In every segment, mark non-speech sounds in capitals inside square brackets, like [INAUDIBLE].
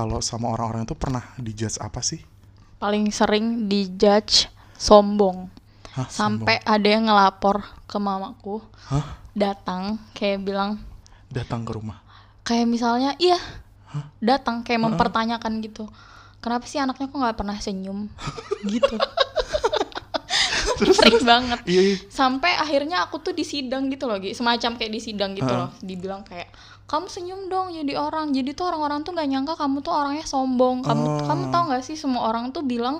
Kalau sama orang-orang itu pernah dijudge apa sih? Paling sering dijudge sombong. Hah, Sampai ada yang ngelapor ke mamaku, Hah? datang kayak bilang Datang ke rumah. kayak misalnya iya datang kayak mempertanyakan gitu kenapa sih anaknya kok nggak pernah senyum [LAUGHS] gitu [LAUGHS] sering banget Iya, iya. sampai akhirnya aku tuh disidang gitu loh Gi. semacam kayak disidang gitu Heeh. loh dibilang kayak kamu senyum dong jadi orang jadi tuh orang-orang tuh nggak nyangka kamu tuh orangnya sombong kamu Oh. kamu tau nggak sih semua orang tuh bilang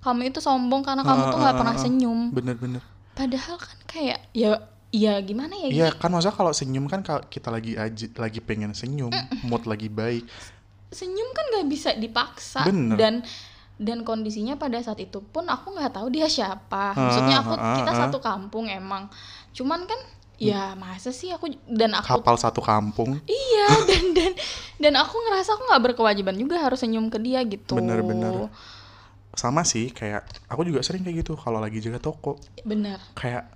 kamu itu sombong karena kamu tuh nggak pernah Ah, senyum Bener-bener. padahal kan kayak ya ya gimana ya? Iya kan maksudnya kalau senyum kan kalau kita lagi aja, lagi pengen senyum, mood lagi baik. senyum kan nggak bisa dipaksa Bener. dan dan kondisinya pada saat itu pun aku nggak tahu dia siapa maksudnya aku kita satu kampung emang cuman kan ya masa sih aku dan aku Kapal satu kampung. iya [LAUGHS] dan dan dan aku ngerasa aku nggak berkewajiban juga harus senyum ke dia gitu Bener-bener. Sama sih kayak aku juga sering kayak gitu kalau lagi jaga toko. bener Kayak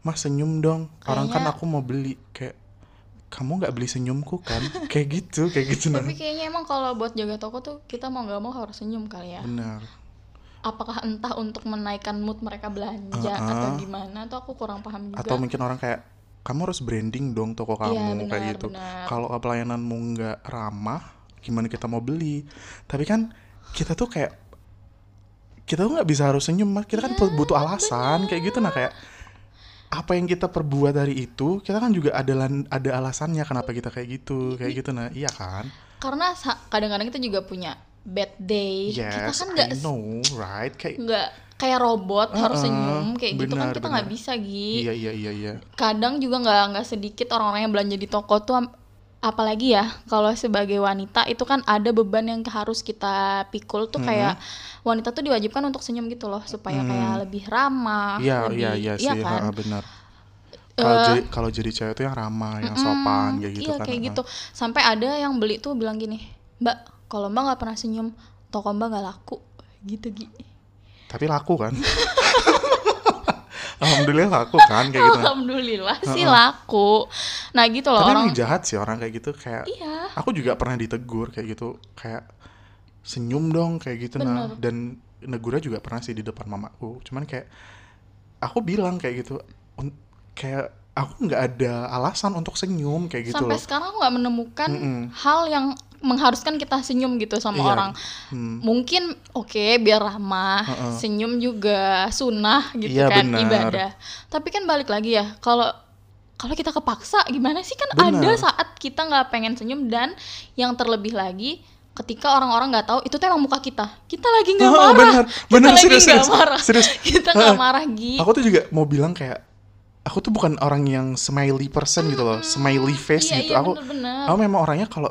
Mas senyum dong. Orang kan Kayaknya- aku mau beli kayak kamu nggak beli senyumku kan? [LAUGHS] kayak gitu, kayak gitu nah. tapi kayaknya emang kalau buat jaga toko tuh kita mau nggak mau harus senyum kali ya Benar. apakah entah untuk menaikkan mood mereka belanja Ah, ah. atau gimana tuh aku kurang paham juga Atau mungkin orang kayak kamu harus branding dong toko kamu Iya, kayak benar, gitu. benar. Kalau pelayananmu nggak ramah, gimana kita mau beli? Tapi kan kita tuh kayak kita tuh nggak bisa harus senyum, kita kan Iya, butuh alasan kayak gitu. Nah kayak apa yang kita perbuat dari itu kita kan juga ada ada alasannya kenapa kita kayak gitu kayak gitu. Nah iya kan? karena kadang-kadang kita juga punya bad day. Kita yes kan nggak know right? Kayak nggak kayak robot harus Uh-uh, senyum kayak gitu kan benar, kita nggak benar. bisa Gi. Iya iya iya iya. Kadang juga nggak nggak sedikit orang-orang yang belanja di toko tuh apalagi ya kalau sebagai wanita itu kan ada beban yang harus kita pikul tuh kayak wanita tuh diwajibkan untuk senyum gitu loh supaya kayak lebih ramah iya lebih iya iya sih kan? ha, benar kalau jadi kalau jadi cewek tuh yang ramah yang sopan kayak gitu iya kan. kayak gitu. Sampai ada yang beli tuh bilang gini mbak kalau mbak nggak pernah senyum toko mbak nggak laku. Gitu Gi tapi laku kan? [LAUGHS] Alhamdulillah laku kan kayak gitu alhamdulillah sih laku. Nah gitu loh tapi orang emang jahat sih orang kayak gitu kayak iya. aku juga pernah ditegur kayak gitu kayak senyum dong kayak gitu nah. Dan negurnya juga pernah sih di depan mamaku cuman kayak aku bilang kayak gitu "Un- kayak aku nggak ada alasan untuk senyum kayak gitu sampai loh. sekarang aku nggak menemukan Mm-mm. hal yang mengharuskan kita senyum gitu sama Iya. orang Hmm. mungkin oke biar ramah senyum juga sunnah gitu Iya, kan benar. ibadah tapi kan balik lagi ya kalau kalau kita kepaksa gimana sih kan Benar. ada saat kita nggak pengen senyum dan yang terlebih lagi ketika orang-orang nggak tahu itu tuh emang muka kita kita lagi nggak Oh, marah benar. kita Benar, lagi serius, nggak serius. marah Serius. [LAUGHS] kita nggak Ah. marah gi aku tuh juga mau bilang kayak aku tuh bukan orang yang smiley person gitu loh smiley face iya, gitu iya, aku bener-bener. aku memang orangnya kalau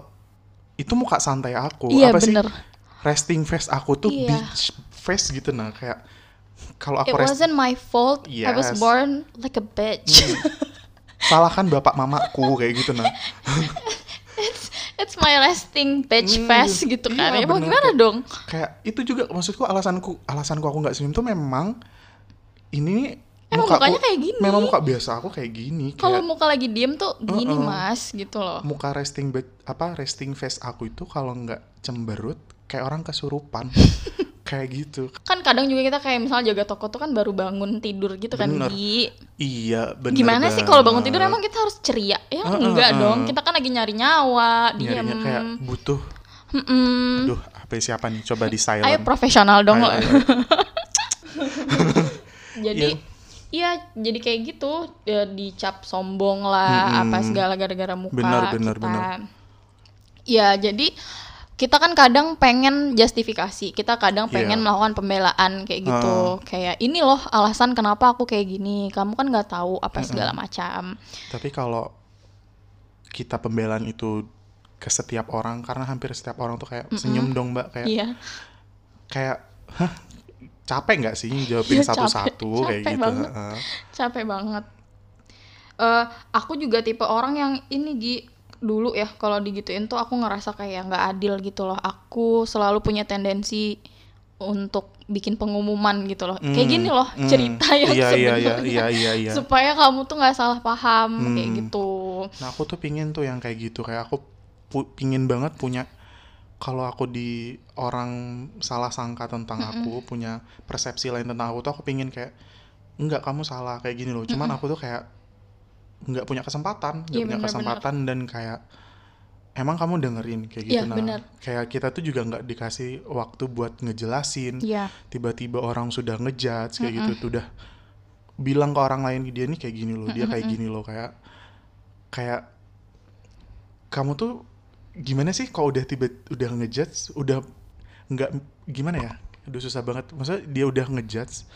itu muka santai aku Iya, apa bener. sih resting face aku tuh Iya. beach face gitu nah kayak kalau It aku rest wasn't my fault. I was Yes. born like a bitch. salahkan bapak mamaku kayak gitu nah It's my resting bitch Hmm, face gitu kan. iya, ya mau bener. gimana dong? kayak itu juga maksudku alasanku alasanku aku nggak senyum tuh memang ini Emang mukaku- mukanya kayak gini. memang muka biasa aku kayak gini Kalau muka lagi diem tuh gini Uh-uh. mas gitu loh. muka resting be- apa resting face aku itu kalau nggak cemberut kayak orang kesurupan [LAUGHS] kayak gitu Kan kadang juga kita kayak misalnya jaga toko tuh kan baru bangun tidur gitu kan. Bener. Gi. iya bener Gimana sih kalau bangun banget. tidur emang kita harus ceria? Ya Uh-uh, enggak uh. dong. Kita kan lagi nyari nyawa, diem. kayak butuh Mm-mm. aduh HP siapa nih coba di silent Ayo profesional dong. Ayo, [LAUGHS] [LAUGHS] jadi Iya, jadi kayak gitu. Ya, dicap sombong lah, apa segala gara-gara muka Bener, bener, kita. bener. Ya, jadi kita kan kadang pengen justifikasi, kita kadang pengen Iya. melakukan pembelaan kayak gitu, kayak ini loh alasan kenapa aku kayak gini, kamu kan nggak tahu apa segala macam. tapi kalau kita pembelaan itu ke setiap orang karena hampir setiap orang tuh kayak senyum dong mbak kayak Iya, kayak hah capek nggak sih [LAUGHS] jawabin Iya, satu-satu capek. kayak gitu banget. Heeh. capek banget. Eh, aku juga tipe orang yang ini Gi dulu ya kalau digituin tuh aku ngerasa kayak nggak adil gitu loh. Aku selalu punya tendensi untuk bikin pengumuman gitu loh. Kayak Hmm, gini loh hmm. cerita yang Iya, iya, iya, sebenarnya. iya, iya, iya. [LAUGHS] Supaya kamu tuh nggak salah paham kayak Hmm. gitu. nah aku tuh pingin tuh yang kayak gitu kayak aku pingin banget punya kalau aku di orang salah sangka tentang aku punya persepsi lain tentang aku tuh aku pingin kayak enggak kamu salah kayak gini loh. Cuman aku tuh kayak nggak punya kesempatan nggak Iya, punya benar-benar. kesempatan dan kayak emang kamu dengerin? kayak gitu. Iya, nah benar. kayak kita tuh juga nggak dikasih waktu buat ngejelasin. Iya. tiba-tiba orang sudah ngejudge kayak gitu tuh udah bilang ke orang lain dia nih kayak gini loh dia kayak gini loh kayak kayak kamu tuh gimana sih kalau udah tiba udah ngejudge udah nggak gimana ya udah susah banget maksudnya dia udah ngejudge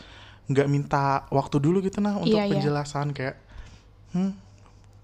nggak minta waktu dulu gitu nah untuk Iya, iya. penjelasan kayak hmm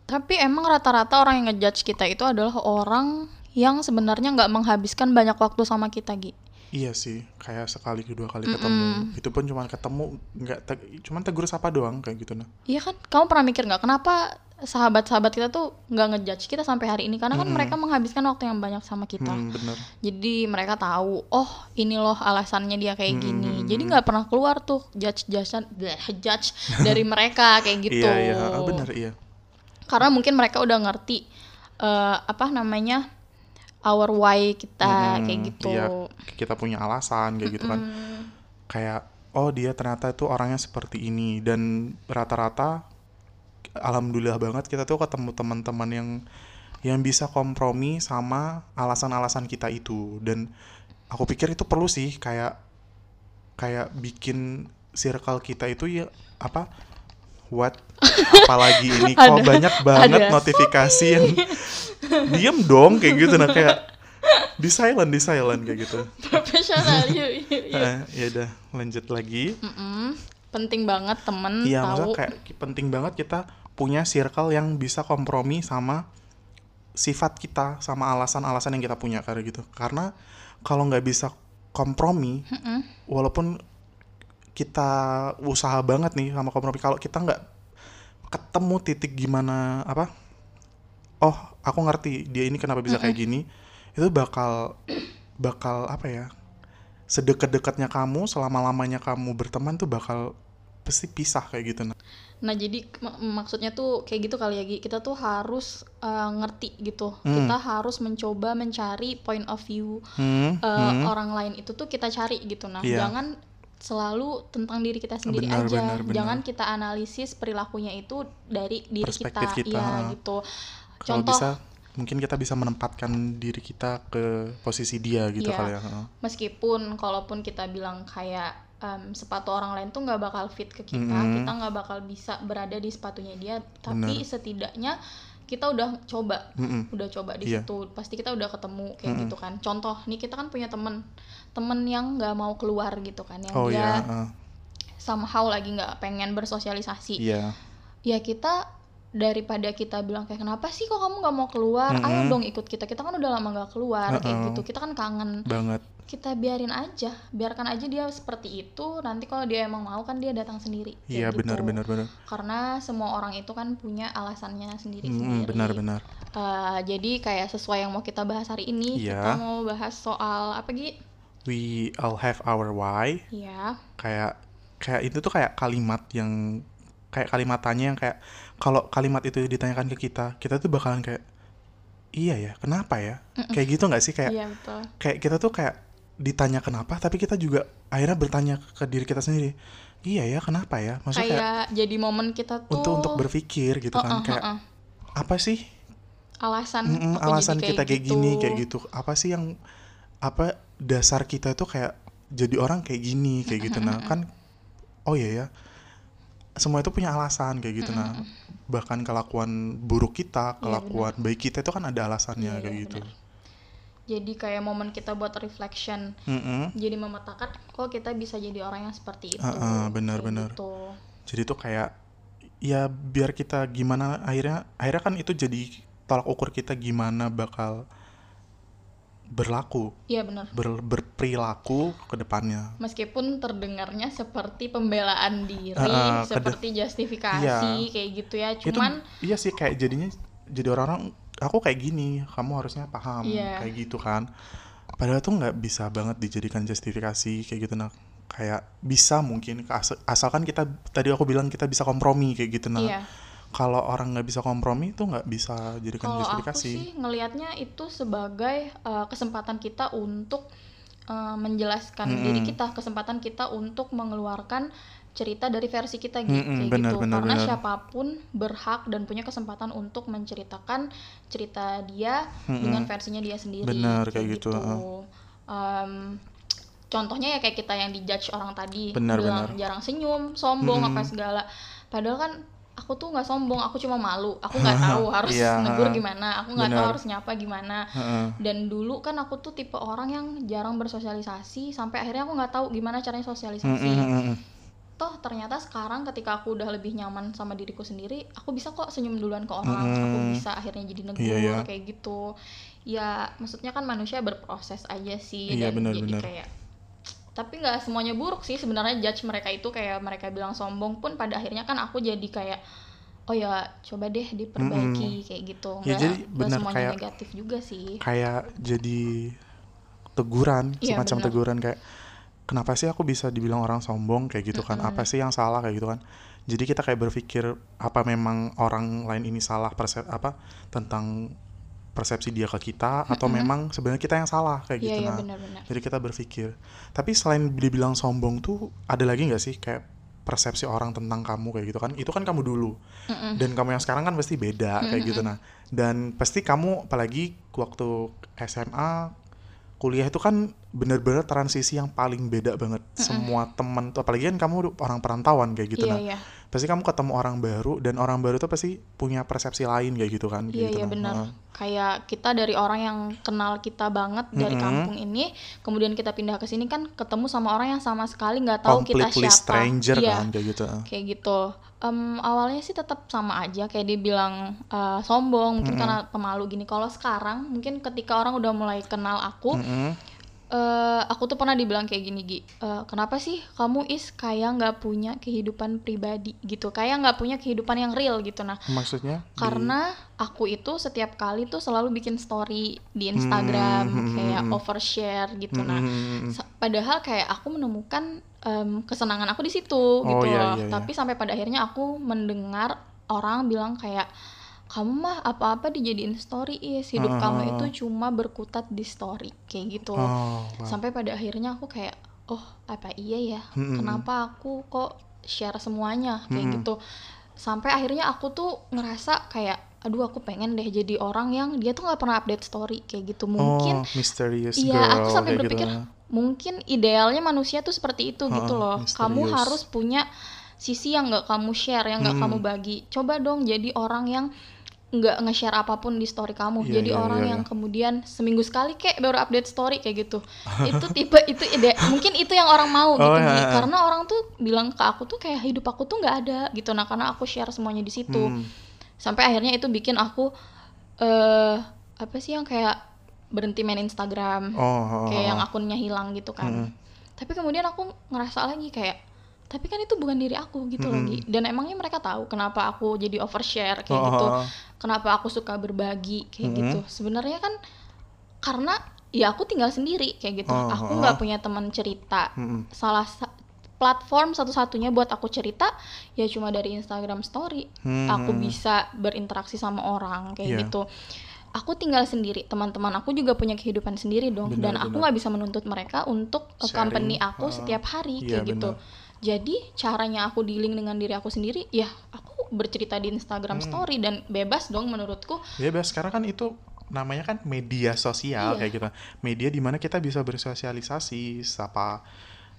Tapi emang rata-rata orang yang ngejudge kita itu adalah orang yang sebenarnya nggak menghabiskan banyak waktu sama kita, Gi. Iya sih, kayak sekali kedua kali ketemu. Itu pun cuma ketemu, nggak te- cuman tegur sapa doang kayak gitu nah. Iya kan? Kamu pernah mikir nggak kenapa sahabat-sahabat kita tuh nggak ngejudge kita sampai hari ini? Karena kan mereka menghabiskan waktu yang banyak sama kita. Hmm, bener. Jadi mereka tahu, oh ini loh alasannya dia kayak gini. Jadi nggak pernah keluar tuh judge judgean [LAUGHS] judge dari mereka kayak gitu. Iya iya, ah, bener iya. Karena mungkin mereka udah ngerti eh, apa namanya our why kita Mm-mm, kayak gitu. Iya, kita punya alasan kayak gitu kan. Kayak oh dia ternyata itu orangnya seperti ini dan rata-rata alhamdulillah banget kita tuh ketemu teman-teman yang yang bisa kompromi sama alasan-alasan kita itu dan aku pikir itu perlu sih kayak kayak bikin circle kita itu ya apa what apalagi ini [LAUGHS] kok Ada- banyak banget ada. notifikasi yang diem dong kayak gitu nah kayak di silent di silent kayak gitu Profesional [LAUGHS] yuk yuk. yuk. Eh, ya udah lanjut lagi Mm-mm. Penting banget temen iya tahu. maksudnya kayak penting banget kita punya circle yang bisa kompromi sama sifat kita sama alasan-alasan yang kita punya kayak gitu. Karena kalau nggak bisa kompromi walaupun kita usaha banget nih sama kompromi kalau kita nggak ketemu titik gimana apa oh aku ngerti dia ini kenapa bisa kayak gini itu bakal bakal apa ya sedekat-dekatnya kamu selama-lamanya kamu berteman tuh bakal pasti pisah kayak gitu nah Nah jadi mak- maksudnya tuh kayak gitu kali ya Gi. Kita tuh harus eh, ngerti gitu. Hmm. Kita harus mencoba mencari point of view hmm, eh, orang lain itu tuh kita cari gitu. Nah Iya. jangan selalu tentang diri kita sendiri Benar, aja. benar, benar. Jangan kita analisis perilakunya itu dari diri Perspektif kita. kita, ah. gitu. kalau Contoh bisa mungkin kita bisa menempatkan diri kita ke posisi dia gitu Iya. kali ya meskipun kalaupun kita bilang kayak em, sepatu orang lain tuh nggak bakal fit ke kita, Mm-mm. kita nggak bakal bisa berada di sepatunya dia. Tapi setidaknya kita udah coba Mm-mm. udah coba di Iya. situ pasti kita udah ketemu kayak gitu kan contoh nih kita kan punya temen temen yang nggak mau keluar gitu kan yang oh dia ya heeh. somehow lagi nggak pengen bersosialisasi iya ya kita daripada kita bilang kayak kenapa sih kok kamu nggak mau keluar? Ayo dong ikut kita. Kita kan udah lama nggak keluar kayak Mm-mm. gitu. Kita kan kangen. Banget. Kita biarin aja. Biarkan aja dia seperti itu. Nanti kalau dia emang mau kan dia datang sendiri. Kayak iya gitu. benar benar benar. Karena semua orang itu kan punya alasannya sendiri Mm, sendiri. benar benar. Eh, jadi kayak sesuai yang mau kita bahas hari ini, Iya. kita mau bahas soal apa Gi? we all have our why. Ya, kayak kayak itu tuh kayak kalimat yang kayak kalimat tanya yang kayak kalau kalimat itu ditanyakan ke kita kita tuh bakalan kayak iya ya kenapa ya? Kayak gitu nggak sih? Kayak iya betul. kayak kita tuh kayak ditanya kenapa tapi kita juga akhirnya bertanya ke diri kita sendiri iya ya kenapa ya? Maksudnya Kayak kayak jadi momen kita tuh untuk untuk berpikir gitu kan Heeh, kayak heeh. apa sih? Alasan Mm-mm, aku alasan kita kayak gitu. gini kayak gitu. Apa sih yang apa dasar kita itu kayak jadi orang kayak gini kayak gitu nah. Kan oh iya ya semua itu punya alasan kayak gitu nah bahkan kelakuan buruk kita Iya, kelakuan baik kita itu kan ada alasannya Iya, kayak iya, gitu benar. Jadi kayak momen kita buat reflection, Mm-mm. jadi memetakan kok kita bisa jadi orang yang seperti itu. Heeh, benar, kayak benar. gitu. jadi tuh kayak ya biar kita gimana akhirnya akhirnya kan itu jadi tolak ukur kita gimana bakal berlaku Iya benar. ber- berperilaku ke depannya Meskipun terdengarnya seperti pembelaan diri, kede- seperti justifikasi Iya. kayak gitu ya. itu Cuman iya sih kayak jadinya jadi orang-orang aku kayak gini kamu harusnya paham Iya. kayak gitu kan padahal tuh nggak bisa banget dijadikan justifikasi kayak gitu nah kayak bisa mungkin as- asalkan kita tadi aku bilang kita bisa kompromi kayak gitu nah iya, kalau orang nggak bisa kompromi itu nggak bisa jadikan Kalau aku justifikasi sih ngelihatnya itu sebagai uh, kesempatan kita untuk uh, menjelaskan Mm-mm. diri kita, kesempatan kita untuk mengeluarkan cerita dari versi kita gitu, Mm-mm, kayak benar, gitu. benar, Karena benar. siapa pun berhak dan punya kesempatan untuk menceritakan cerita dia Mm-mm. dengan versinya dia sendiri. Benar, kayak gitu, Um, contohnya ya kayak kita yang dijudge orang tadi, Benar, bilang benar. jarang senyum, sombong Mm-mm. apa segala. Padahal kan aku tuh nggak sombong, aku cuma malu. Aku nggak [LAUGHS] tahu harus Iya, negur gimana, aku nggak tahu harus nyapa gimana. Heeh. Dan dulu kan aku tuh tipe orang yang jarang bersosialisasi, sampai akhirnya aku nggak tahu gimana caranya sosialisasi. Mm-mm, mm-mm. Toh ternyata sekarang ketika aku udah lebih nyaman sama diriku sendiri, aku bisa kok senyum duluan ke orang, Mm-mm. aku bisa akhirnya jadi negur Iya, iya. kayak gitu. Ya maksudnya kan manusia berproses aja sih Iya, dan benar, jadi benar. kayak tapi nggak semuanya buruk sih sebenarnya judge mereka itu kayak mereka bilang sombong pun pada akhirnya kan aku jadi kayak oh ya coba deh diperbaiki kayak gitu. Ya, nggak jadi nggak benar semuanya kayak- negatif juga sih. kayak jadi teguran Iya, semacam benar. teguran kayak kenapa sih aku bisa dibilang orang sombong? kayak gitu kan. Apa sih yang salah? kayak gitu kan. Jadi kita kayak berpikir apa memang orang lain ini salah persep apa tentang persepsi dia ke kita atau memang sebenarnya kita yang salah kayak iya gitu. iya nah benar-benar jadi kita berpikir. Tapi selain dibilang sombong tuh ada lagi nggak sih kayak persepsi orang tentang kamu kayak gitu kan? Itu kan kamu dulu. Mm-mm. dan kamu yang sekarang kan pasti beda kayak gitu. Nah dan pasti kamu apalagi waktu SMA kuliah itu kan bener-bener transisi yang paling beda banget. Semua teman tuh apalagi kan kamu orang perantauan kayak gitu. Iya nah iya. pasti kamu ketemu orang baru dan orang baru tuh pasti punya persepsi lain kayak gitu kan? Kayak Iya gitu iya nah. benar. Kayak kita dari orang yang kenal kita banget dari Mm-mm. kampung ini, kemudian kita pindah ke sini kan ketemu sama orang yang sama sekali nggak tahu kita completely siapa. stranger Iya, kan kayak gitu kayak gitu. Em, awalnya sih tetap sama aja kayak dibilang eh, sombong mungkin karena pemalu gini. Kalau sekarang mungkin ketika orang udah mulai kenal aku, Mm-mm. Eh aku tuh pernah dibilang kayak gini Gi, "Eh, kenapa sih kamu is kayak nggak punya kehidupan pribadi gitu, kayak nggak punya kehidupan yang real gitu. Nah maksudnya di- karena aku itu setiap kali tuh selalu bikin story di Instagram Hmm, hmm, kayak hmm. overshare gitu nah Mm-mm. sa- padahal kayak aku menemukan em, kesenangan aku di situ gitu iya, loh iya, iya. tapi sampai pada akhirnya aku mendengar orang bilang kayak kamu mah apa-apa dijadiin story is hidup Ah, kamu ah, itu cuma berkutat di story kayak gitu oh, wow. sampai pada akhirnya aku kayak oh apa iya ya Mm-mm. kenapa aku kok share semuanya kayak Mm-mm. gitu sampai akhirnya aku tuh ngerasa kayak aduh aku pengen deh jadi orang yang dia tuh nggak pernah update story kayak gitu mungkin oh, mysterious iya girl aku sampai kayak berpikir gitu. mungkin idealnya manusia tuh seperti itu Heeh, gitu loh kamu misterius. harus punya sisi yang nggak kamu share yang nggak Hmm. kamu bagi coba dong jadi orang yang nggak nge-share apa pun di story kamu Iya, jadi iya, orang iya, yang iya. kemudian seminggu sekali kayak baru update story kayak gitu [LAUGHS] itu tipe itu ide mungkin itu yang orang mau gitu Oh, Gi. iya. karena orang tuh bilang ke aku tuh kayak hidup aku tuh nggak ada gitu nah karena aku share semuanya di situ Hmm. sampai akhirnya itu bikin aku eh apa sih yang kayak berhenti main Instagram Oh, oh, kayak oh. yang akunnya hilang gitu kan Mm-mm. tapi kemudian aku ngerasa lagi kayak tapi kan itu bukan diri aku gitu loh Gi. dan emangnya mereka tahu kenapa aku jadi overshare kayak Oh, gitu oh, oh. kenapa aku suka berbagi kayak Mm-mm. gitu sebenarnya kan karena ya aku tinggal sendiri kayak gitu Oh, aku oh, nggak punya teman cerita Mm-mm. salah sa- platform satu-satunya buat aku cerita ya cuma dari Instagram Story Hmm. aku bisa berinteraksi sama orang kayak Iya. gitu aku tinggal sendiri teman-teman aku juga punya kehidupan sendiri dong Benar, dan aku nggak bisa menuntut mereka untuk uh, Sharing, company aku uh, setiap hari iya, kayak gitu. Jadi caranya aku dealing dengan diri aku sendiri ya aku bercerita di Instagram Hmm. Story dan bebas dong menurutku bebas sekarang kan itu namanya kan media sosial Iya. kayak gitu. Media di mana kita bisa bersosialisasi, sapa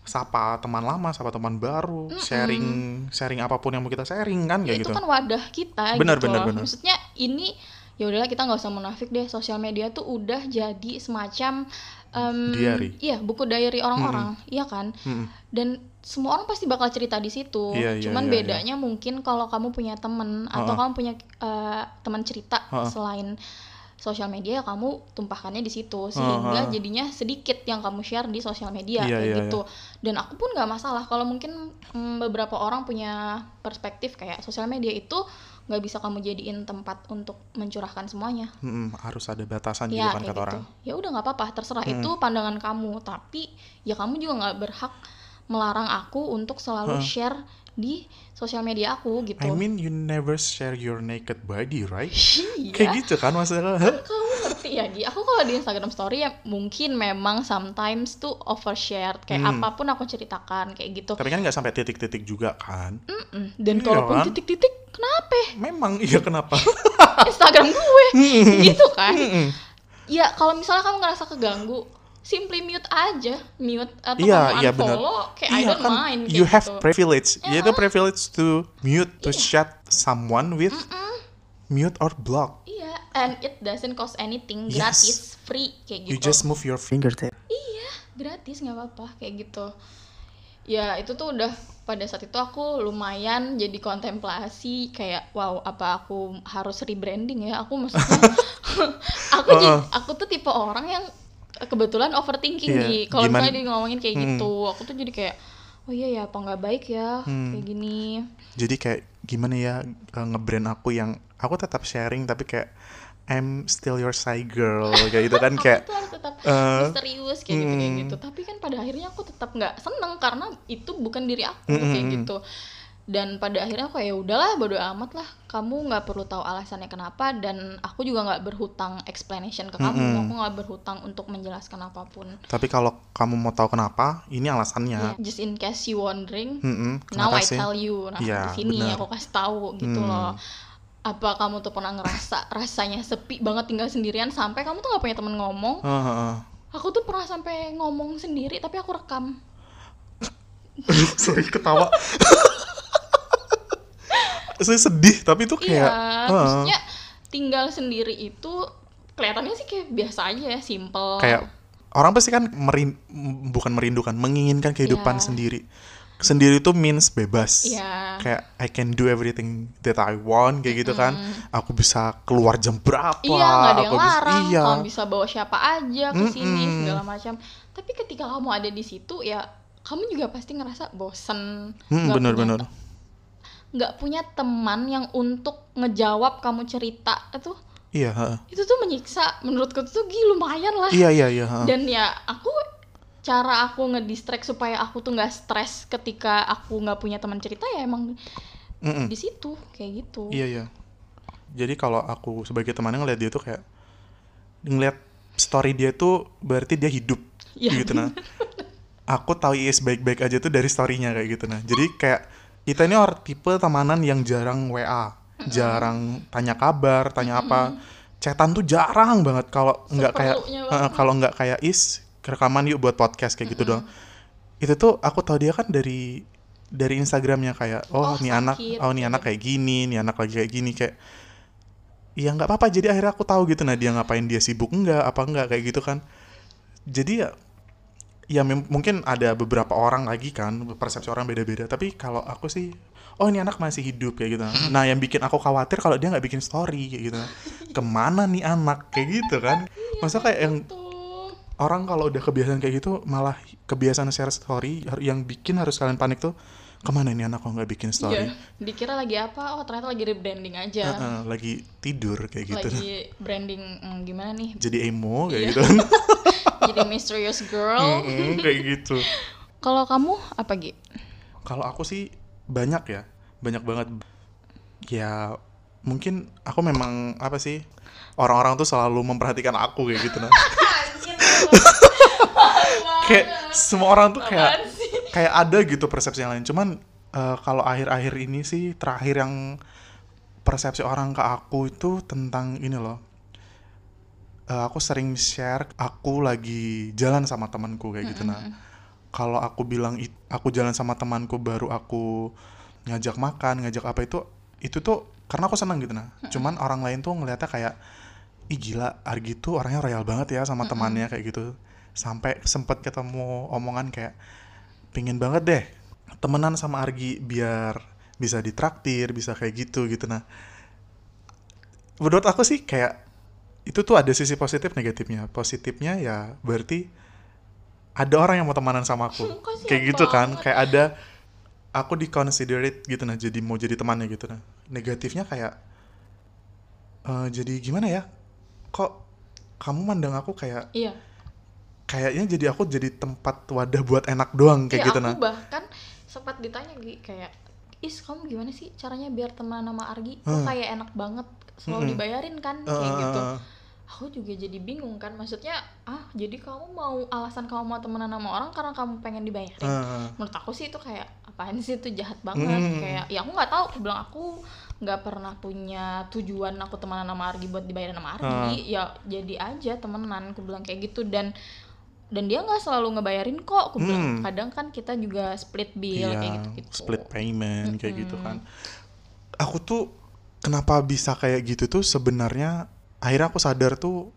sapa teman lama, sapa teman baru, sharing sharing apa pun yang mau kita sharing kan kayak itu gitu. kan wadah kita Benar, gitu benar, benar. maksudnya ini ya udahlah kita nggak usah munafik deh sosial media tuh udah jadi semacam em, Diary. iya buku diary orang-orang iya kan Mm-mm. dan semua orang pasti bakal cerita di situ Iya, iya, cuman iya, bedanya mungkin kalau kamu punya temen atau Ha-ha. kamu punya eh, teman cerita Ha-ha. selain sosial media ya kamu tumpahkannya di situ sehingga Ha-ha. jadinya sedikit yang kamu share di sosial media Iya, kayak iya, gitu dan aku pun nggak masalah kalau mungkin mm, beberapa orang punya perspektif kayak sosial media itu nggak bisa kamu jadiin tempat untuk mencurahkan semuanya Mm-mm, harus ada batasan gitu ya kan kayak kata gitu orang. ya udah nggak apa-apa terserah itu pandangan kamu tapi ya kamu juga nggak berhak melarang aku untuk selalu Huh. share di sosial media aku gitu. I mean you never share your naked body, right? [LAUGHS] iya. Kayak gitu kan maksudnya. Hah? Kamu ngerti ya Gi? Aku kalau di Instagram Story ya mungkin memang sometimes tuh overshare kayak Hmm. apa pun aku ceritakan kayak gitu. Tapi kan nggak sampai titik-titik juga kan? Mm-mm. Dan Iya kalaupun kan? titik-titik kenapa? Memang iya kenapa? [LAUGHS] Instagram gue gitu kan? Ya kalau misalnya kamu ngerasa keganggu, simply mute aja, mute atau Iya, kamu iya benar. unfollow, kayak I Iya don't kan, mind you have gitu. privilege. Iya. Yaitu privilege to mute, to shut someone with mute or block. Iya, and it doesn't cost anything, Yes. gratis, free kayak gitu. You just move your fingertip. Iya, gratis nggak apa-apa kayak gitu. Ya itu tuh udah pada saat itu aku lumayan jadi kontemplasi kayak wow apa aku harus rebranding ya aku maksudnya [LAUGHS] [LAUGHS] aku Uh-uh. jadi- aku tuh tipe orang yang kebetulan overthinking Iya, di kalau misalnya dia ngomongin kayak Hmm. gitu aku tuh jadi kayak oh iya ya apa nggak baik ya Hmm. kayak gini Jadi kayak gimana ya uh, ngebrand aku yang aku tetap sharing tapi kayak I'm still your shy girl kayak gitu kan [LAUGHS] kayak aku tuh harus tetap eh, misterius kayak gitu kayak mm. gitu tapi kan pada akhirnya aku tetap nggak seneng karena itu bukan diri aku Mm, mm, kayak mm. Dan pada akhirnya aku ya udahlah bodo amat lah kamu nggak perlu tahu alasannya kenapa dan aku juga nggak berhutang explanation ke kamu Mm, mm. aku nggak berhutang untuk menjelaskan apa pun tapi kalau kamu mau tahu kenapa, ini Ya, alasannya. just in case you wondering Mm-mm, now kenapa I sih? tell you nah Iya, di sini benar. aku kasih tahu gitu Hmm. loh apa kamu tuh pernah ngerasa [LAUGHS] rasanya sepi banget tinggal sendirian sampai kamu tuh nggak punya temen ngomong heeh. Aku tuh pernah sampai ngomong sendiri tapi aku rekam. [LAUGHS] Sorry ketawa. [LAUGHS] Saya sedih, tapi itu kayak iya, heeh, maksudnya tinggal sendiri itu kelihatannya sih kayak biasa aja ya, simple. kayak orang pasti kan merin bukan merindukan, menginginkan kehidupan Iya. sendiri. Sendiri itu means bebas. Iya. Kayak I can do everything that I want kayak gitu kan. Aku bisa keluar jam berapa. Iya, nggak ada yang aku bisa- larang. iya. Kamu bisa bawa siapa aja ke sini Mm-mm. segala macam. Tapi ketika kamu ada di situ ya kamu juga pasti ngerasa bosen. Hmm, punya te- nggak punya teman yang untuk ngejawab kamu cerita itu Iya, heeh. itu tuh menyiksa menurutku tuh gih lumayan lah Iya, iya, iya, heeh. dan ya aku cara aku ngedistract supaya aku tuh nggak stres ketika aku nggak punya teman cerita ya emang Mm-mm. di situ kayak gitu Iya iya. Jadi kalau aku sebagai temannya ngeliat dia tuh kayak ngeliat story dia tuh berarti dia hidup Iya, gitu nah. Aku tahu IS baik-baik aja tuh dari storynya kayak gitu nah. Jadi kayak kita ini orang tipe temanan yang jarang WA, jarang tanya kabar, tanya apa. Chatan tuh jarang banget kalau nggak kayak banget. kalau nggak kayak Is rekaman yuk buat podcast kayak gitu doang. Itu tuh aku tahu dia kan dari dari Instagramnya kayak Oh, oh, nih anak sakit, oh nih anak kayak gini nih anak lagi kayak gini kayak ya nggak apa-apa jadi akhirnya aku tahu gitu nah dia ngapain dia sibuk enggak apa enggak kayak gitu kan jadi ya ya mungkin ada beberapa orang lagi kan persepsi orang beda-beda. Tapi kalau aku sih oh ini anak masih hidup kayak gitu. Nah yang bikin aku khawatir kalau dia nggak bikin story kayak gitu. Ke mana nih anak kayak gitu kan. Masa kayak yang tuh orang kalau udah kebiasaan kayak gitu malah kebiasaan share story yang bikin harus kalian panik tuh ke mana ini anak kok nggak bikin story? Iya, dikira lagi apa? Oh ternyata lagi rebranding aja. Heeh, lagi tidur kayak gitu. Lagi branding hmm, gimana nih? Jadi emo kayak Iya. gitu. [LAUGHS] Jadi mysterious girl. Mm-mm, kayak gitu. [LAUGHS] Kalau kamu apa Gi? kalau aku sih banyak ya banyak banget. Ya mungkin aku memang apa sih orang-orang tuh selalu memperhatikan aku kayak gitu nah [LAUGHS] kayak semua orang tuh kayak kayak ada gitu persepsi yang lain. Cuman eh, kalau akhir-akhir ini sih terakhir yang persepsi orang ke aku itu tentang ini loh. Eh, aku sering share aku lagi jalan sama temanku kayak gitu. Nah kalau aku bilang it- aku jalan sama temanku baru aku ngajak makan ngajak apa itu itu tuh karena aku senang gitu. Nah cuman orang lain tuh ngeliatnya kayak ih gila Argi tuh orangnya royal banget ya sama temannya kayak gitu. Sampai sempet ketemu omongan kayak pingin banget deh temenan sama Argi biar bisa ditraktir bisa kayak gitu gitu. Nah menurut aku sih kayak itu tuh ada sisi positif negatifnya. Positifnya ya berarti ada orang yang mau temenan sama aku. Kayak gitu kan kayak ada aku di considerate gitu nah jadi mau jadi temannya gitu nah. Negatifnya kayak eh, jadi gimana ya? Kok kamu mandang aku kayak iya kayaknya jadi aku jadi tempat wadah buat enak doang kayak ya, gitu aku nah bahkan sempat ditanya Gi, kayak is kamu gimana sih caranya biar teman sama Argi? Kok kayak enak banget? Selalu dibayarin kan? Kayak Eh, gitu aku juga jadi bingung kan maksudnya ah jadi kamu mau alasan kamu mau temenan sama orang karena kamu pengen dibayarin? Eh, menurut aku sih itu kayak apaan sih itu? Jahat banget. Hmm. kayak ya aku nggak tahu aku bilang aku nggak pernah punya tujuan aku temenan sama Argi buat dibayarin sama Argi. Ya jadi aja temenan. Aku bilang kayak gitu dan dan dia nggak selalu ngebayarin kok. Aku bilang Hmm. kadang kan kita juga split bill iya, kayak gitu gitu split payment kayak gitu kan. Aku tuh kenapa bisa kayak gitu tuh? Sebenarnya akhirnya aku sadar tuh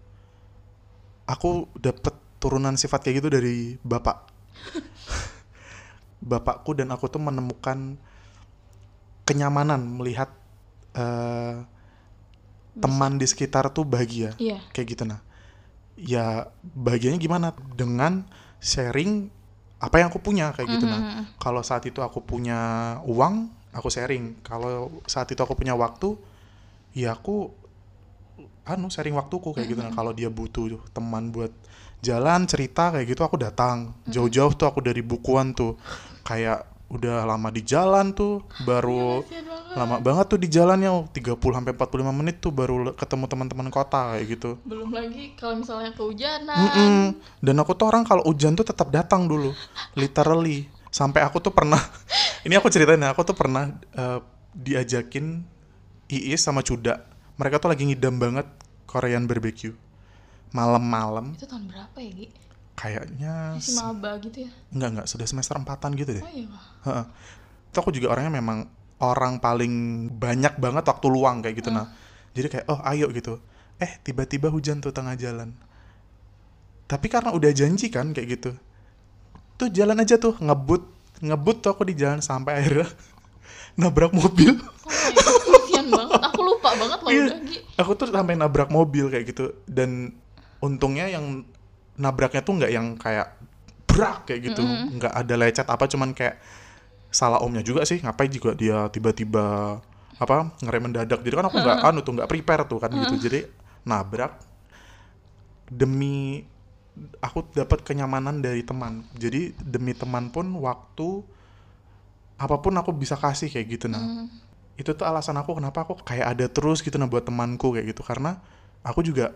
aku dapet turunan sifat kayak gitu dari bapak. [LAUGHS] Bapakku dan aku tuh menemukan kenyamanan melihat eh, teman di sekitar tuh bahagia. Iya. Kayak gitu nah ya bahagianya gimana? Dengan sharing apa yang aku punya kayak gitu. Nah kalau saat itu aku punya uang aku sharing. Kalau saat itu aku punya waktu ya aku anu sharing waktuku kayak gitu. Nah kalau dia butuh teman buat jalan cerita kayak gitu aku datang. Jauh-jauh tuh aku dari bukuan tuh. Kayak udah lama di jalan tuh baru lama banget tuh di jalannya 30 sampai 45 menit tuh baru ketemu teman-teman kota kayak gitu belum lagi kalau misalnya kehujanan Mm-mm. Dan aku tuh orang kalau hujan tuh tetap datang dulu, literally. Sampai aku tuh pernah, [LAUGHS] ini aku ceritain ya, aku tuh pernah eh, diajakin Iis sama Cuda. Mereka tuh lagi ngidam banget Korean barbecue. Malam-malam, itu tahun berapa ya Gi? Kayaknya masih maba gitu ya enggak enggak sudah semester empatan gitu deh. oh iya Heeh. Itu aku juga orangnya memang orang paling banyak banget waktu luang kayak gitu nah. Jadi kayak oh ayo gitu. Eh tiba-tiba hujan tuh tengah jalan. Tapi karena udah janji kan kayak gitu. Tuh jalan aja tuh ngebut ngebut tuh aku di jalan sampai akhirnya [LAUGHS] nabrak mobil. oh banget aku lupa banget loh Iya. udah Gi Aku tuh sampai nabrak mobil kayak gitu dan untungnya yang nabraknya tuh nggak yang kayak brak kayak gitu, nggak ada lecet apa cuman kayak salah omnya juga sih. Ngapain juga dia tiba-tiba apa ngerem mendadak jadi kan aku nggak anu tuh nggak prepare tuh kan gitu. Jadi nabrak demi aku dapat kenyamanan dari teman. Jadi demi teman pun waktu apa pun aku bisa kasih kayak gitu nah. Itu tuh alasan aku kenapa aku kayak ada terus gitu nah buat temanku kayak gitu. Karena aku juga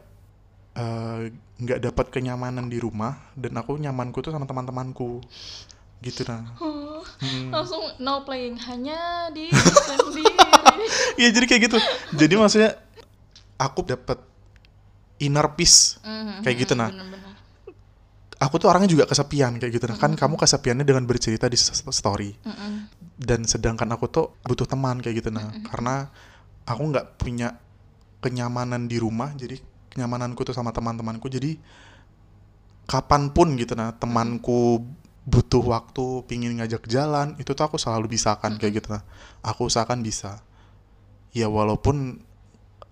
eh, nggak dapat kenyamanan di rumah dan aku nyamanku tuh sama teman-temanku. Gitu nah Hmm. langsung no playing hanya di [LAUGHS] sendiri. Iya jadi kayak gitu. Jadi maksudnya aku dapat inner peace. Mhm, kayak gitu nah bener-bener. Aku tuh orangnya juga kesepian kayak gitu nah kan kamu kesepiannya dengan bercerita di story. Mm-mm. dan sedangkan aku tuh butuh teman kayak gitu nah karena aku nggak punya kenyamanan di rumah jadi kenyamananku tuh sama teman-temanku. Jadi kapan pun gitu nah temanku butuh waktu pingin ngajak jalan itu tuh aku selalu bisakan kayak gitu nah. Aku usahakan bisa. Ya walaupun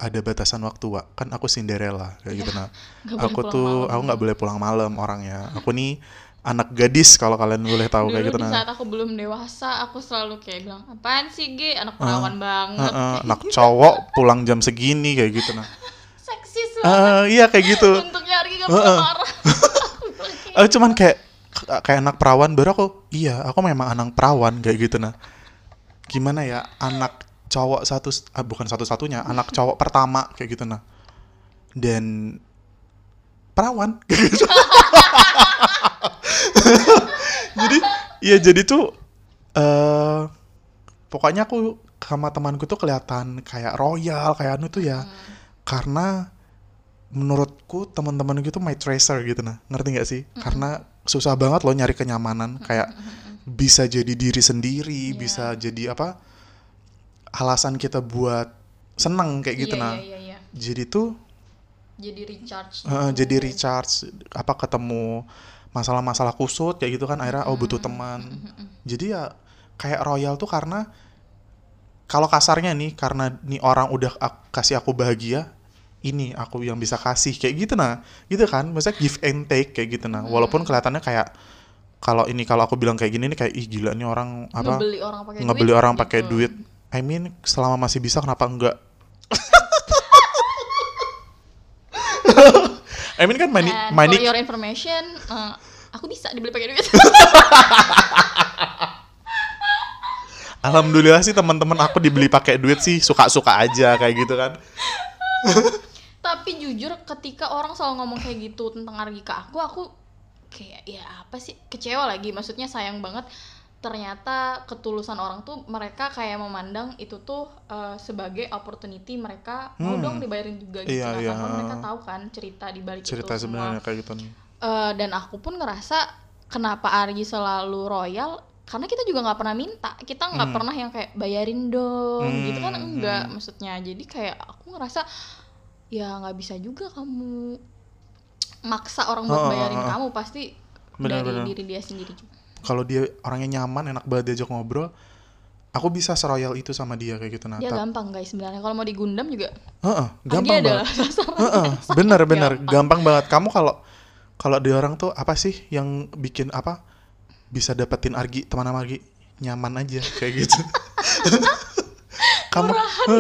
ada batasan waktu Wak. kan aku Cinderella kayak gitu nah. Boleh aku tuh malam. aku nggak boleh pulang malam orangnya. Aku nih anak gadis kalau kalian boleh tahu Dulu kayak gitu di nah. saat aku belum dewasa, aku selalu kayak bilang, apaan sih G, anak perawan banget, Heeh, anak cowok pulang jam segini kayak gitu nah [LAUGHS] banget. Eh, iya kayak gitu [LAUGHS] Untuk nyari gak bisa marah. Aku [LAUGHS] kayak, Eh, cuman kayak kayak anak perawan baru aku iya aku memang anak perawan kayak gitu nah gimana ya anak cowok satu ah, bukan satu satunya anak [LAUGHS] cowok pertama kayak gitu nah dan perawan kayak gitu. jadi ya jadi tuh eh pokoknya aku sama temanku tuh kelihatan kayak royal kayak anu tuh ya karena menurutku teman-teman gitu my tracer gitu nah. Ngerti nggak sih? Karena susah banget loh nyari kenyamanan. Kayak bisa jadi diri sendiri bisa jadi apa alasan kita buat seneng kayak gitu iya, nah. iya, iya, iya. jadi tuh Jadi recharge. gitu. jadi recharge apa ketemu masalah-masalah kusut kayak gitu kan akhirnya oh butuh teman. Jadi ya kayak royal tuh karena kalau kasarnya nih karena nih orang udah kasih aku bahagia ini aku yang bisa kasih kayak gitu nah. Gitu kan maksudnya give and take kayak gitu nah. Walaupun kelihatannya kayak kalau ini kalau aku bilang kayak gini nih kayak ih gila nih orang apa Ngebeli orang pakai ngebeli duit, orang gitu. pakai duit. I mean selama masih bisa kenapa enggak? [LAUGHS] I mean kan money And money for your information, uh, aku bisa dibeli pakai duit. [LAUGHS] alhamdulillah sih teman-teman aku dibeli pakai duit sih suka-suka aja kayak gitu kan [LAUGHS] Tapi jujur ketika orang selalu ngomong kayak gitu tentang Argi ke aku, aku kayak ya apa sih kecewa lagi. Maksudnya sayang banget ternyata ketulusan orang tuh mereka kayak memandang itu tuh uh, sebagai opportunity mereka mau Hmm. dong dibayarin juga gitu. Iya, nah, iya. karena mereka tahu kan cerita di balik cerita itu semua. sebenarnya kayak gitu Eh, dan aku pun ngerasa kenapa Argi selalu royal karena kita juga nggak pernah minta kita nggak Hmm. pernah yang kayak bayarin dong Hmm, gitu kan enggak hmm. maksudnya jadi kayak aku ngerasa ya nggak bisa juga kamu maksa orang buat Oh, bayarin oh, oh. kamu pasti Benar, dari benar. diri dia sendiri juga. Kalau dia orangnya nyaman enak banget diajak ngobrol aku bisa seroyal itu sama dia kayak gitu nah dia gampang guys sebenarnya. Kalau mau digundam juga Heeh, Argi gampang banget. Heeh, sangat bener bener gampang. gampang banget. Kamu kalau kalau dia orang tuh apa sih yang bikin apa bisa dapetin Argi teman sama Argi? Nyaman aja kayak gitu. [LAUGHS] Kamu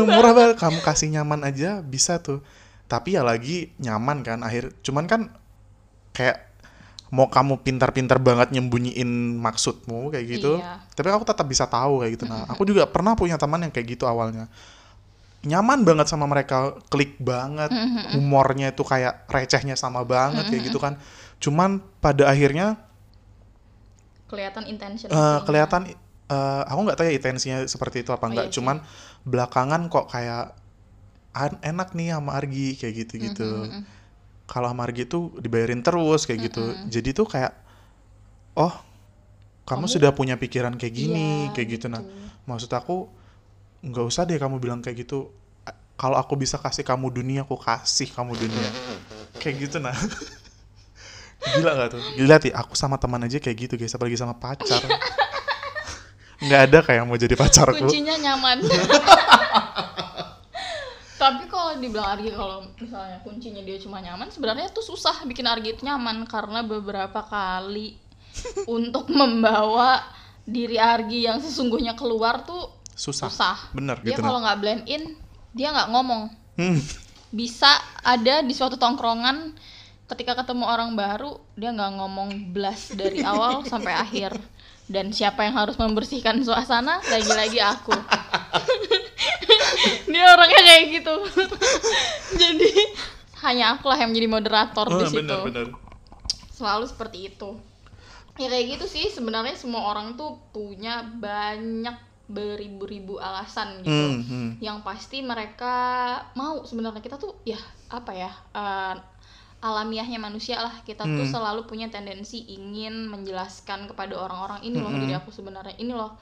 murah banget. Kamu kasih nyaman aja bisa tuh tapi ya lagi nyaman kan akhir cuman kan kayak mau kamu pintar-pintar banget nyembunyiin maksudmu kayak gitu Iya. tapi aku tetap bisa tahu kayak gitu nah [LAUGHS] aku juga pernah punya teman yang kayak gitu awalnya nyaman banget sama mereka klik banget [LAUGHS] humornya itu kayak recehnya sama banget kayak gitu [LAUGHS] kan cuman pada akhirnya kelihatan intention eh, aslinya. kelihatan eh, aku nggak tahu ya intensinya seperti itu apa Oh, enggak iya cuman belakangan kok kayak "An- enak nih sama Argi kayak gitu gitu Mm-mm. kalau sama Argi tuh dibayarin terus kayak gitu. Jadi tuh kayak oh kamu, Kamu- sudah punya pikiran kayak gini Iya, kayak gitu. Nah maksud aku nggak usah deh kamu bilang kayak gitu. Kalau aku bisa kasih kamu dunia aku kasih kamu dunia. Kayak gitu nah. [LAUGHS] Gila gak tuh? Gila sih aku sama teman aja kayak gitu guys. Apalagi sama pacar. [LAUGHS] Nggak ada kayak mau jadi pacarku. Kuncinya nyaman [LAUGHS] tapi kalau dibilang Argi kalau misalnya kuncinya dia cuma nyaman sebenarnya tuh susah bikin Argi itu nyaman karena beberapa kali [LAUGHS] untuk membawa diri Argi yang sesungguhnya keluar tuh susah, susah. Bener dia gitu kalau nggak blend in dia nggak ngomong. Hmm, bisa ada di suatu tongkrongan ketika ketemu orang baru dia nggak ngomong blas dari awal [LAUGHS] sampai akhir. Dan siapa yang harus membersihkan suasana lagi-lagi aku [LAUGHS] dia orangnya kayak gitu. [LAUGHS] Jadi hanya aku lah yang menjadi moderator di oh, situ. bener bener selalu seperti itu. Ya kayak gitu sih. Sebenarnya semua orang tuh punya banyak beribu-ribu alasan gitu. Hmm, hmm. yang pasti mereka mau sebenarnya. Kita tuh ya apa ya eh, alamiahnya manusia lah. Kita tuh Hmm. selalu punya tendensi ingin menjelaskan kepada orang-orang ini loh Mm-mm. diri aku sebenarnya. Ini loh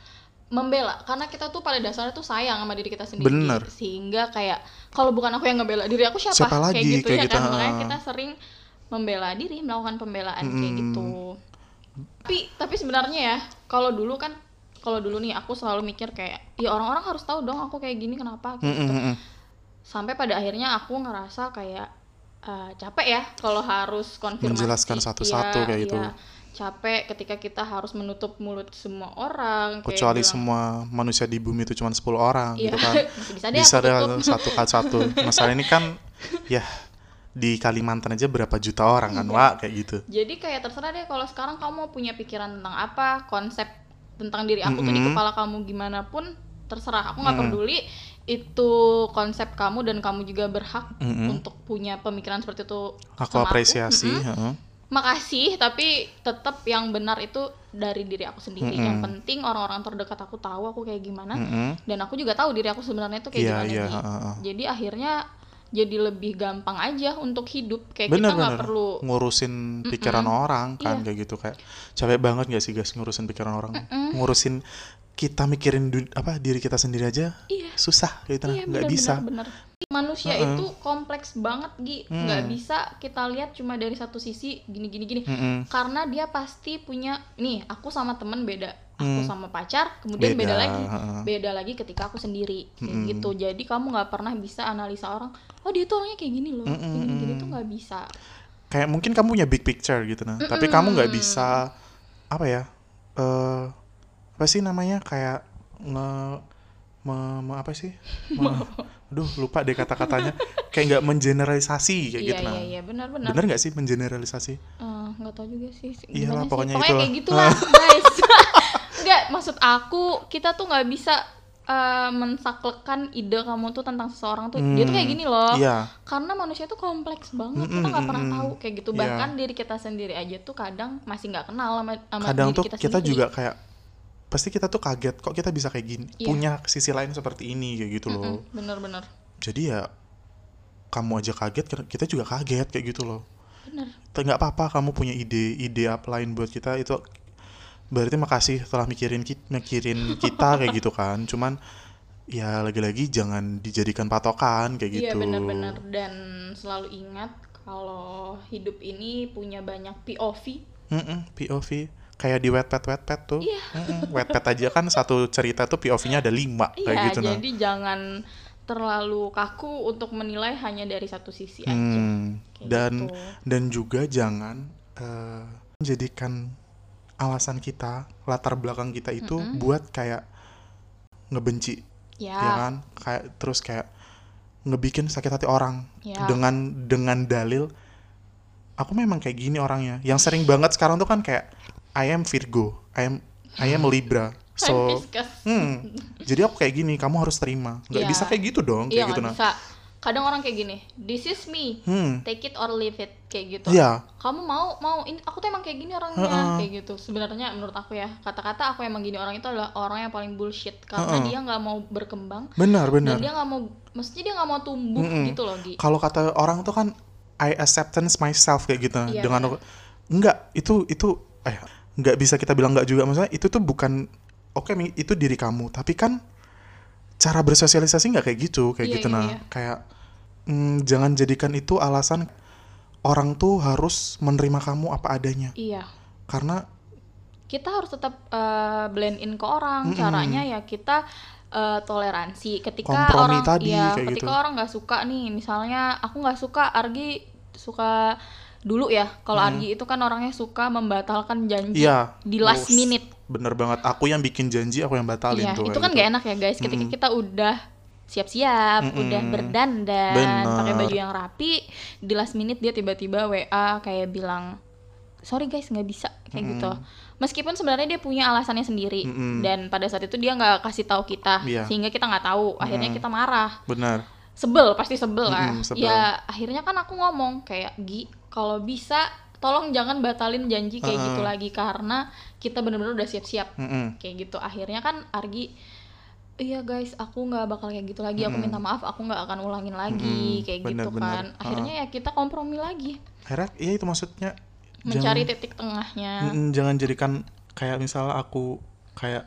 membela karena kita tuh pada dasarnya tuh sayang sama diri kita sendiri Bener. sehingga kayak kalau bukan aku yang ngebela diri aku siapa, Siapa lagi? kayak gitu Kayak ya gitu, kan makanya ah. kita sering membela diri melakukan pembelaan kayak Mm-mm. gitu tapi tapi sebenarnya ya kalau dulu kan kalau dulu nih aku selalu mikir kayak ya orang-orang harus tahu dong aku kayak gini kenapa Hmm, gitu. hmm, hmm, hmm. sampai pada akhirnya aku ngerasa kayak eh, capek ya kalau harus konfirmasi Menjelaskan satu-satu Iya, kayak gitu. iya. Capek ketika kita harus menutup mulut semua orang kayak kecuali bilang, semua manusia di bumi itu cuma 10 orang iya gitu kan [LAUGHS] bisa deh bisa aku deh [LAUGHS] satu kali satu masalah ini kan ya di Kalimantan aja berapa juta orang kan Iya. Wak kayak gitu Jadi kayak terserah deh kalau sekarang kamu mau punya pikiran tentang apa, konsep tentang diri aku tuh di kepala kamu gimana pun terserah. Aku nggak Mm-mm. peduli itu konsep kamu dan kamu juga berhak Mm-mm. untuk punya pemikiran seperti itu. aku apresiasi Mm-mm. heeh. Makasih, tapi tetap yang benar itu dari diri aku sendiri. Mm-mm. Yang penting orang-orang terdekat aku tahu aku kayak gimana Mm-mm. dan aku juga tahu diri aku sebenarnya tuh kayak Iya, gimana Gi. heeh, heeh. Jadi akhirnya jadi lebih gampang aja untuk hidup kayak bener kita nggak perlu ngurusin pikiran orang kan Iya. kayak gitu kayak capek banget gak sih guys ngurusin pikiran orang Mm-mm. ngurusin kita mikirin du- apa diri kita sendiri aja iya susah gitu nah Iya, nggak bener, bisa bener, bener. Manusia Heeh. itu kompleks banget, Gi. Hmm. Nggak bisa kita lihat cuma dari satu sisi gini gini gini. Mm-mm. Karena dia pasti punya nih, aku sama temen beda. Aku Hmm. sama pacar, kemudian beda, Beda, lagi. Beda lagi ketika aku sendiri. Kayak Mm-mm. gitu. Jadi kamu nggak pernah bisa analisa orang, oh dia tuh orangnya kayak gini loh. Gini gini tuh nggak bisa. kayak mungkin kamu punya big picture gitu nah tapi Mm-mm. kamu nggak bisa apa ya eh apa sih namanya? Kayak nge me- me- apa sih? Me- [LAUGHS] aduh lupa deh kata-katanya. Kayak nggak mengeneralisasi kayak iya gitu. nah iya. Iya benar. benar bener nggak sih mengeneralisasi? Eh, nggak tahu juga sih sih. pokoknya pokoknya itulah. kayak gitulah [LAUGHS] guys. [LAUGHS] Nggak maksud aku kita tuh nggak bisa eh, mensaklekan ide kamu tuh tentang seseorang tuh. Dia tuh kayak gini loh. iya. Karena manusia tuh kompleks banget Mm-mm, kita nggak pernah mm-mm. tahu kayak gitu. Iya. bahkan diri kita sendiri aja tuh kadang masih nggak kenal sama, sama kadang diri tuh kita, kita, sendiri. juga kayak pasti kita tuh kaget kok kita bisa kayak gini? Iya. punya sisi lain seperti ini kayak gitu loh. Mm-mm, bener-bener jadi ya kamu aja kaget kita juga kaget kayak gitu loh. Bener. Tapi nggak apa-apa kamu punya ide ide apa lain buat kita itu berarti makasih telah mikirin kita mikirin kita [LAUGHS] kayak gitu kan. Cuman ya lagi-lagi jangan dijadikan patokan kayak gitu. iya bener-bener. Dan selalu ingat kalau hidup ini punya banyak POV Mm-mm, POV kayak di wetpad wetpad tuh. Iya. Mm-mm, wetpad aja kan satu cerita tuh POV-nya ada lima kayak iya gitu nah. jadi jangan terlalu kaku untuk menilai hanya dari satu sisi aja. Hmm, Kayak dan gitu. dan juga jangan eh, menjadikan alasan kita latar belakang kita itu buat kayak ngebenci ya, ya kan? Kayak terus kayak ngebikin sakit hati orang Ya. dengan dengan dalil. Aku memang kayak gini orangnya. Yang sering banget sekarang tuh kan kayak I am Virgo. I am I am Libra. [LAUGHS] So hmm jadi aku kayak gini kamu harus terima. Nggak Ya. bisa kayak gitu dong kayak gitu nggak nah bisa. Kadang orang kayak gini this is me. Hmm. Take it or leave it. Kayak gitu. Iya. kamu mau mau. Ini aku tuh emang kayak gini orangnya Heeh. kayak gitu. Sebenarnya menurut aku ya kata-kata aku emang gini orang itu adalah orang yang paling bullshit. Karena Heeh. dia nggak mau berkembang. Benar benar. Dan dia nggak mau mestinya dia nggak mau tumbuh Mm-mm. gitu loh Gi. Kalau kata orang tuh kan I acceptance myself kayak gitu. Iya, dengan enggak itu itu eh nggak bisa kita bilang nggak juga. Maksudnya itu tuh bukan oke Mi, itu diri kamu. Tapi kan cara bersosialisasi nggak kayak gitu kayak Iya, gitu. iya, nah iya. kayak mm, jangan jadikan itu alasan orang tuh harus menerima kamu apa adanya. Iya. Karena kita harus tetap eh, blend in ke orang. Caranya ya kita eh, toleransi. Ketika Kompromi orang tadi, ya ketika gitu. orang nggak suka nih misalnya aku nggak suka Argi suka dulu ya kalau Argi itu kan orangnya suka membatalkan janji iya di last minute bener banget aku yang bikin janji aku yang batalin Iya, tuh itu kan gitu. gak enak ya guys ketika kita udah siap-siap, udah berdandan, Bener. pakai baju yang rapi, di last minute dia tiba-tiba WA kayak bilang, sorry guys nggak bisa kayak gitu. Meskipun sebenarnya dia punya alasannya sendiri Mm-mm. dan pada saat itu dia nggak kasih tahu kita, Iya. sehingga kita nggak tahu. Akhirnya kita marah, benar sebel pasti sebel lah. Mm-mm, sebel. Ya akhirnya kan aku ngomong kayak Gi, kalau bisa tolong jangan batalin janji kayak gitu lagi karena kita bener-bener udah siap-siap. Mm-mm. kayak gitu. Akhirnya kan Argi iya guys aku nggak bakal kayak gitu lagi. Aku minta maaf aku nggak akan ulangin lagi. Mm-mm, kayak bener, gitu bener. kan akhirnya ya kita kompromi lagi. Akhirnya ya itu maksudnya. Mencari titik tengahnya. Mm, jangan jadikan kayak misalnya aku kayak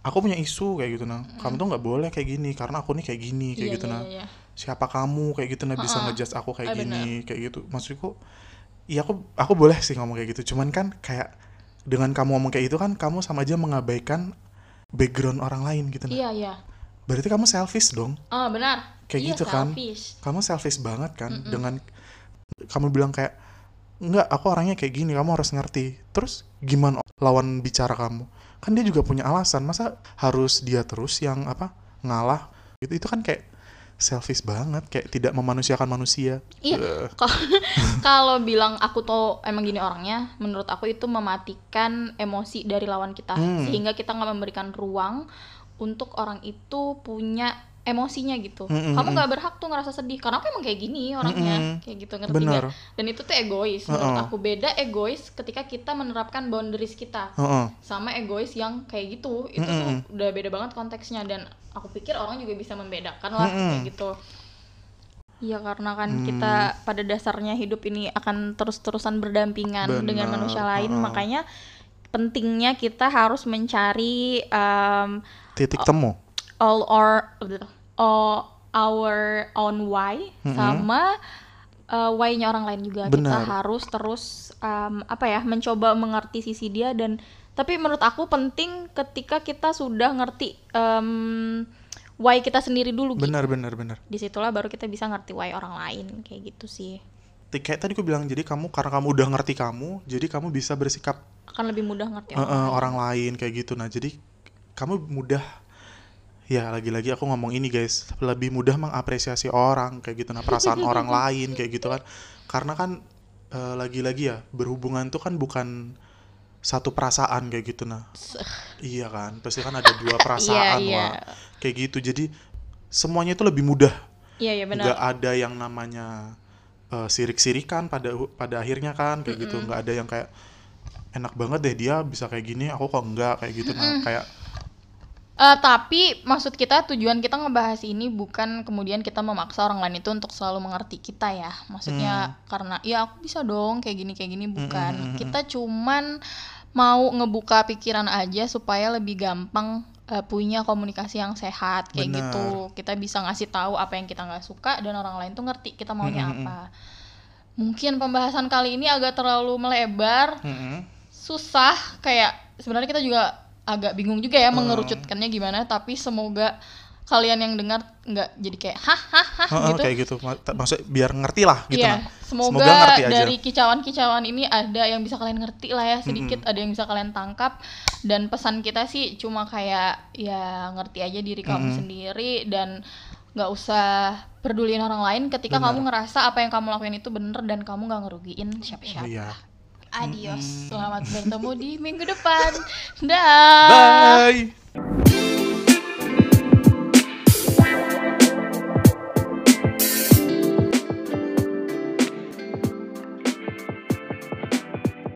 aku punya isu kayak gitu nah kamu tuh nggak boleh kayak gini karena aku nih kayak gini kayak Iya, gitu iya, nah. iya. Siapa kamu kayak gitu nah bisa ngejudge aku kayak Ah, benar. gini kayak gitu. Maksudku iya aku aku boleh sih ngomong kayak gitu. Cuman kan kayak dengan kamu ngomong kayak itu kan kamu sama aja mengabaikan background orang lain gitu nah iya iya. Berarti kamu selfish dong. Oh benar. Kayak iya, gitu kan. selfish. kamu selfish banget kan dengan kamu bilang kayak enggak aku orangnya kayak gini kamu harus ngerti. Terus gimana lawan bicara kamu? Kan dia juga punya alasan masa harus dia terus yang apa ngalah? Gitu itu kan kayak selfish banget kayak tidak memanusiakan manusia. Iya, [LAUGHS] Kalau- [LAUGHS] kalau bilang aku tuh emang gini orangnya, menurut aku itu mematikan emosi dari lawan kita, Hmm. sehingga kita nggak memberikan ruang untuk orang itu punya emosinya gitu. Mm, mm, Kamu nggak berhak tuh ngerasa sedih, karena aku emang kayak gini orangnya, Mm, mm. kayak gitu ngerti Bener. nggak? Dan itu tuh egois. Menurut Uh-uh. aku beda egois ketika kita menerapkan boundaries kita, heeh. sama egois yang kayak gitu. Itu Mm, mm, tuh udah beda banget konteksnya dan aku pikir orang juga bisa membedakan lah Mm, mm. kayak gitu. Iya karena kan Hmm. kita pada dasarnya hidup ini akan terus-terusan berdampingan dengan Benar, manusia lain, uh-uh. makanya pentingnya kita harus mencari um, titik temu all our all our own why sama uh, why-nya orang lain juga. Kita Benar. harus terus um, apa ya mencoba mengerti sisi dia dan tapi menurut aku penting ketika kita sudah ngerti um, why kita sendiri dulu. Benar benar benar Di situlah baru kita bisa ngerti why orang lain kayak gitu sih. Kayak tadi aku bilang jadi kamu karena kamu udah ngerti kamu jadi kamu bisa bersikap Akan lebih mudah ngerti eh, orang eh, lain. orang lain kayak gitu nah jadi kamu mudah ya lagi-lagi aku ngomong ini guys. Lebih mudah mengapresiasi orang kayak gitu. Nah perasaan [LAUGHS] orang lain kayak gitu kan. Karena kan eh, lagi-lagi ya berhubungan tuh kan bukan satu perasaan kayak gitu. Nah iya kan? Pasti kan ada dua [LAUGHS] perasaan iya. lah kayak gitu. Jadi semuanya itu lebih mudah. Iya, iya benar. nggak ada yang namanya eh, sirik-sirikan pada pada akhirnya kan kayak gitu. Nggak ada yang kayak enak banget deh dia bisa kayak gini aku kok enggak kayak gitu. Nah kayak Eh, tapi maksud kita tujuan kita ngebahas ini bukan kemudian kita memaksa orang lain itu untuk selalu mengerti kita ya. Maksudnya karena ya aku bisa dong kayak gini kayak gini bukan. Kita cuman mau ngebuka pikiran aja supaya lebih gampang eh, punya komunikasi yang sehat kayak Benar. gitu. Kita bisa ngasih tahu apa yang kita nggak suka dan orang lain tuh ngerti kita maunya apa. Mungkin pembahasan kali ini agak terlalu melebar, mm-mm. susah kayak sebenarnya kita juga agak bingung juga ya mengerucutkannya gimana tapi semoga kalian yang dengar nggak jadi kayak hahaha Heeh, gitu. kayak gitu. Ma- ta- maksudnya biar ngerti lah gitu Iya, nah. semoga, ngerti aja. dari kicauan-kicauan ini ada yang bisa kalian ngerti lah ya sedikit, ada yang bisa kalian tangkap. Dan pesan kita sih cuma kayak ya ngerti aja diri kamu sendiri dan nggak usah peduliin orang lain ketika Benar. kamu ngerasa apa yang kamu lakuin itu bener dan kamu nggak ngerugiin siapa-siapa. iya Adios. Selamat bertemu di minggu depan. [LAUGHS] Dah. Bye.